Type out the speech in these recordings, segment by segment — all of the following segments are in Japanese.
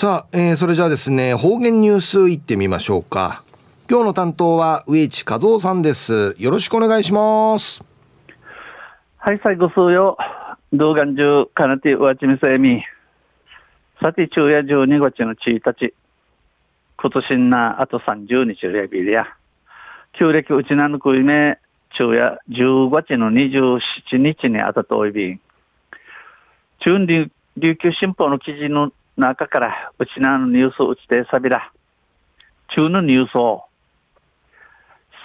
さあ、えー、それじゃあですね、方言ニュースいってみましょうか。今日の担当は植地和夫さんです。よろしくお願いします。はい、最後数よ。動画中、かなてわちみせみ。さて、昼夜12月の1日。今年な、あと30日レビリア。旧暦うちなぬくいめ、昼夜10月の27日にあたとおいびん。中琉球新報の記事の中から、うちなのニュースを打ちてさびら。中のニュースを、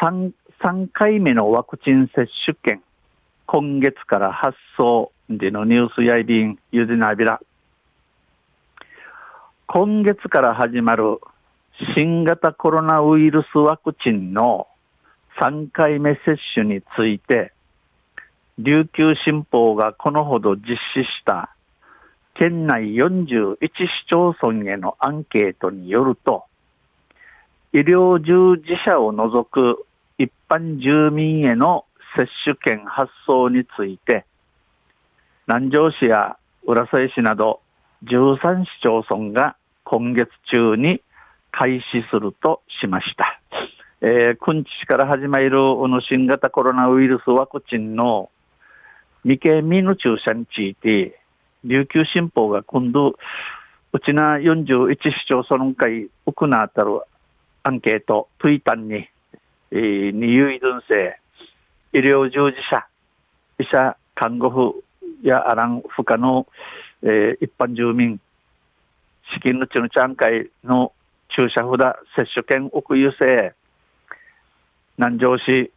3, 3回目のワクチン接種券。今月から発送でのニュースやいびん、ゆでなびら。今月から始まる新型コロナウイルスワクチンの3回目接種について、琉球新報がこのほど実施した県内41市町村へのアンケートによると、医療従事者を除く一般住民への接種券発送について、南城市や浦添市など13市町村が今月中に開始するとしました。えー、今日から始まるの新型コロナウイルスワクチンの未経未の注射について、琉球新報が今度、うちな41市町村会行なあたるアンケート、トゥイタンに、えー、二遊移動生、医療従事者、医者、看護婦やアラン負荷の、えー、一般住民、資金のちのちゃん会の注射札、接種券奥優勢、南城市、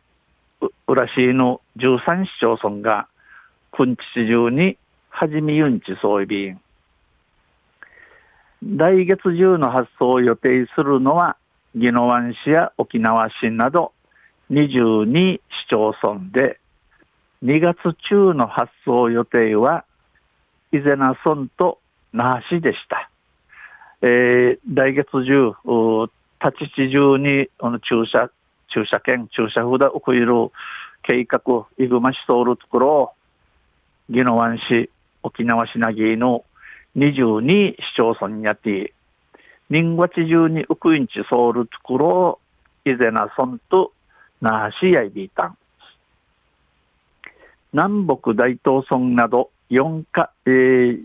浦市の13市町村が、くんち中にはじめゆんちそういびん。来月中の発送を予定するのは、宜野湾市や沖縄市など22市町村で、2月中の発送予定は、伊是名村と那覇市でした。えー、来月中、立ち地中にあの駐車、駐車券、駐車札を送る計画、イグマ市ソウルところを、宜野湾市、沖縄市なぎの22市町村にやって、人月中にウクインチソウルところ、伊是名村と那覇市やいびいたん。南北大東村など4か、えー、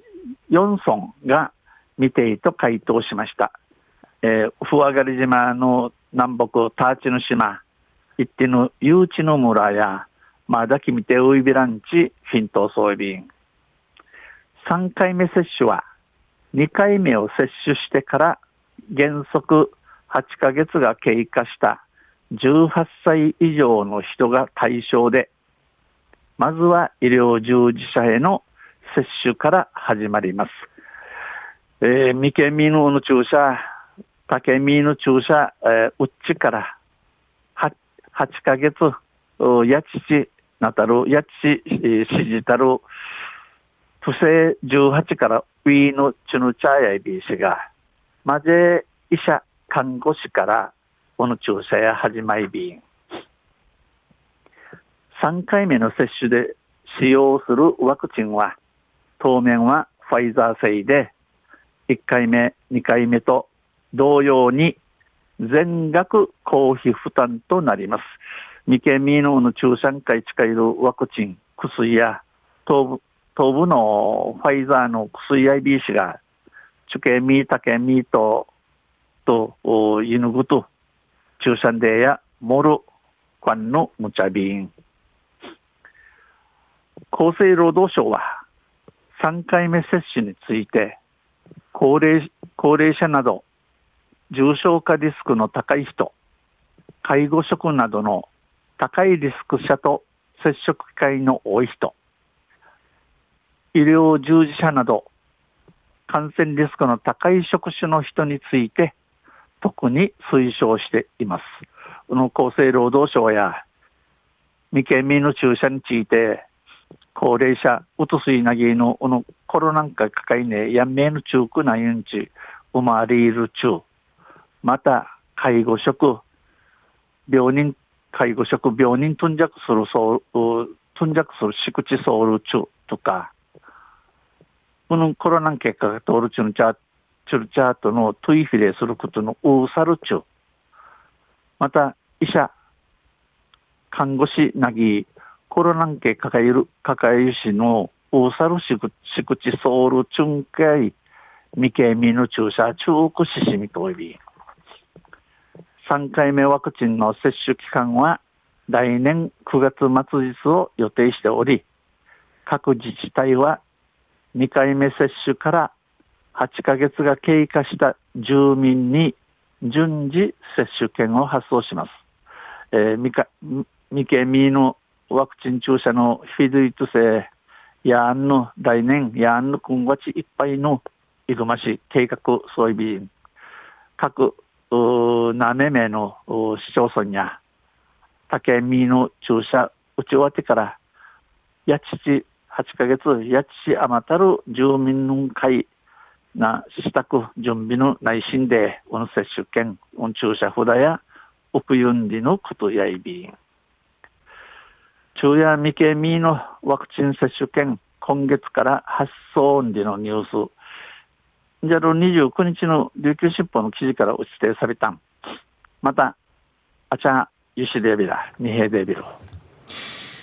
4村が未定と回答しました。えー、ふわがり島の南北ターチの島、一定の誘致の村や、まだきみてウイビランチ、フィントソイビン。3回目接種は、2回目を接種してから原則8ヶ月が経過した18歳以上の人が対象で、まずは医療従事者への接種から始まります。えー、未見未納の注射、竹見の注射、えー、うっちから 8, 8ヶ月、やちちなたる、やちし、しじたる、不正18からウィーのチュヌチャーやいびしが、まぜ医者、看護師から、この注射や始まりびん。3回目の接種で使用するワクチンは、当面はファイザー製で、1回目、2回目と同様に全額公費負担となります。未経未納の注射会近いワクチン、薬や東部東部のファイザーの薬 IBC が、チュケミー、タケミーと、と、イヌグと、注射でや、モル、カンのムチャビン。厚生労働省は、3回目接種について、高齢、高齢者など、重症化リスクの高い人、介護職などの高いリスク者と接触機会の多い人、医療従事者など感染リスクの高い職種の人について特に推奨しています。この厚生労働省や未県民の注射について高齢者、うつすいなぎのこのコロナ禍かかいねやめの中くなゆんち生まれる中また介護職病人介護職病人頓着するそう頓着する敷地ソウル中とかこのコロナ結果が通るちゅうの、チュルチャートのトゥイフィレすることのウーサルチュ。また、医者、看護師なぎ、コロナンケ抱える、抱えるしのウーサルシクシクチソウルチュンケイ、未経未の注射中国ししみといび。3回目ワクチンの接種期間は来年9月末日を予定しており、各自治体は2回目接種から8ヶ月が経過した住民に順次接種券を発送します。えー、未経未のワクチン注射のフィドイト製やんの来年やんの今月いっぱいのいぐま市計画総備員各なめめの市町村や竹見の注射打ち終わってからやちち8ヶ月やちちあまたる住民の会な支度準備の内心で運接種券運注射札や奥ゆんりのことやいびん。昼夜未経未のワクチン接種券今月から発送時のニュース。じゃあ29日の琉球新報の記事から指定された。また、あちゃ、ゆしデビラ、二平デビル。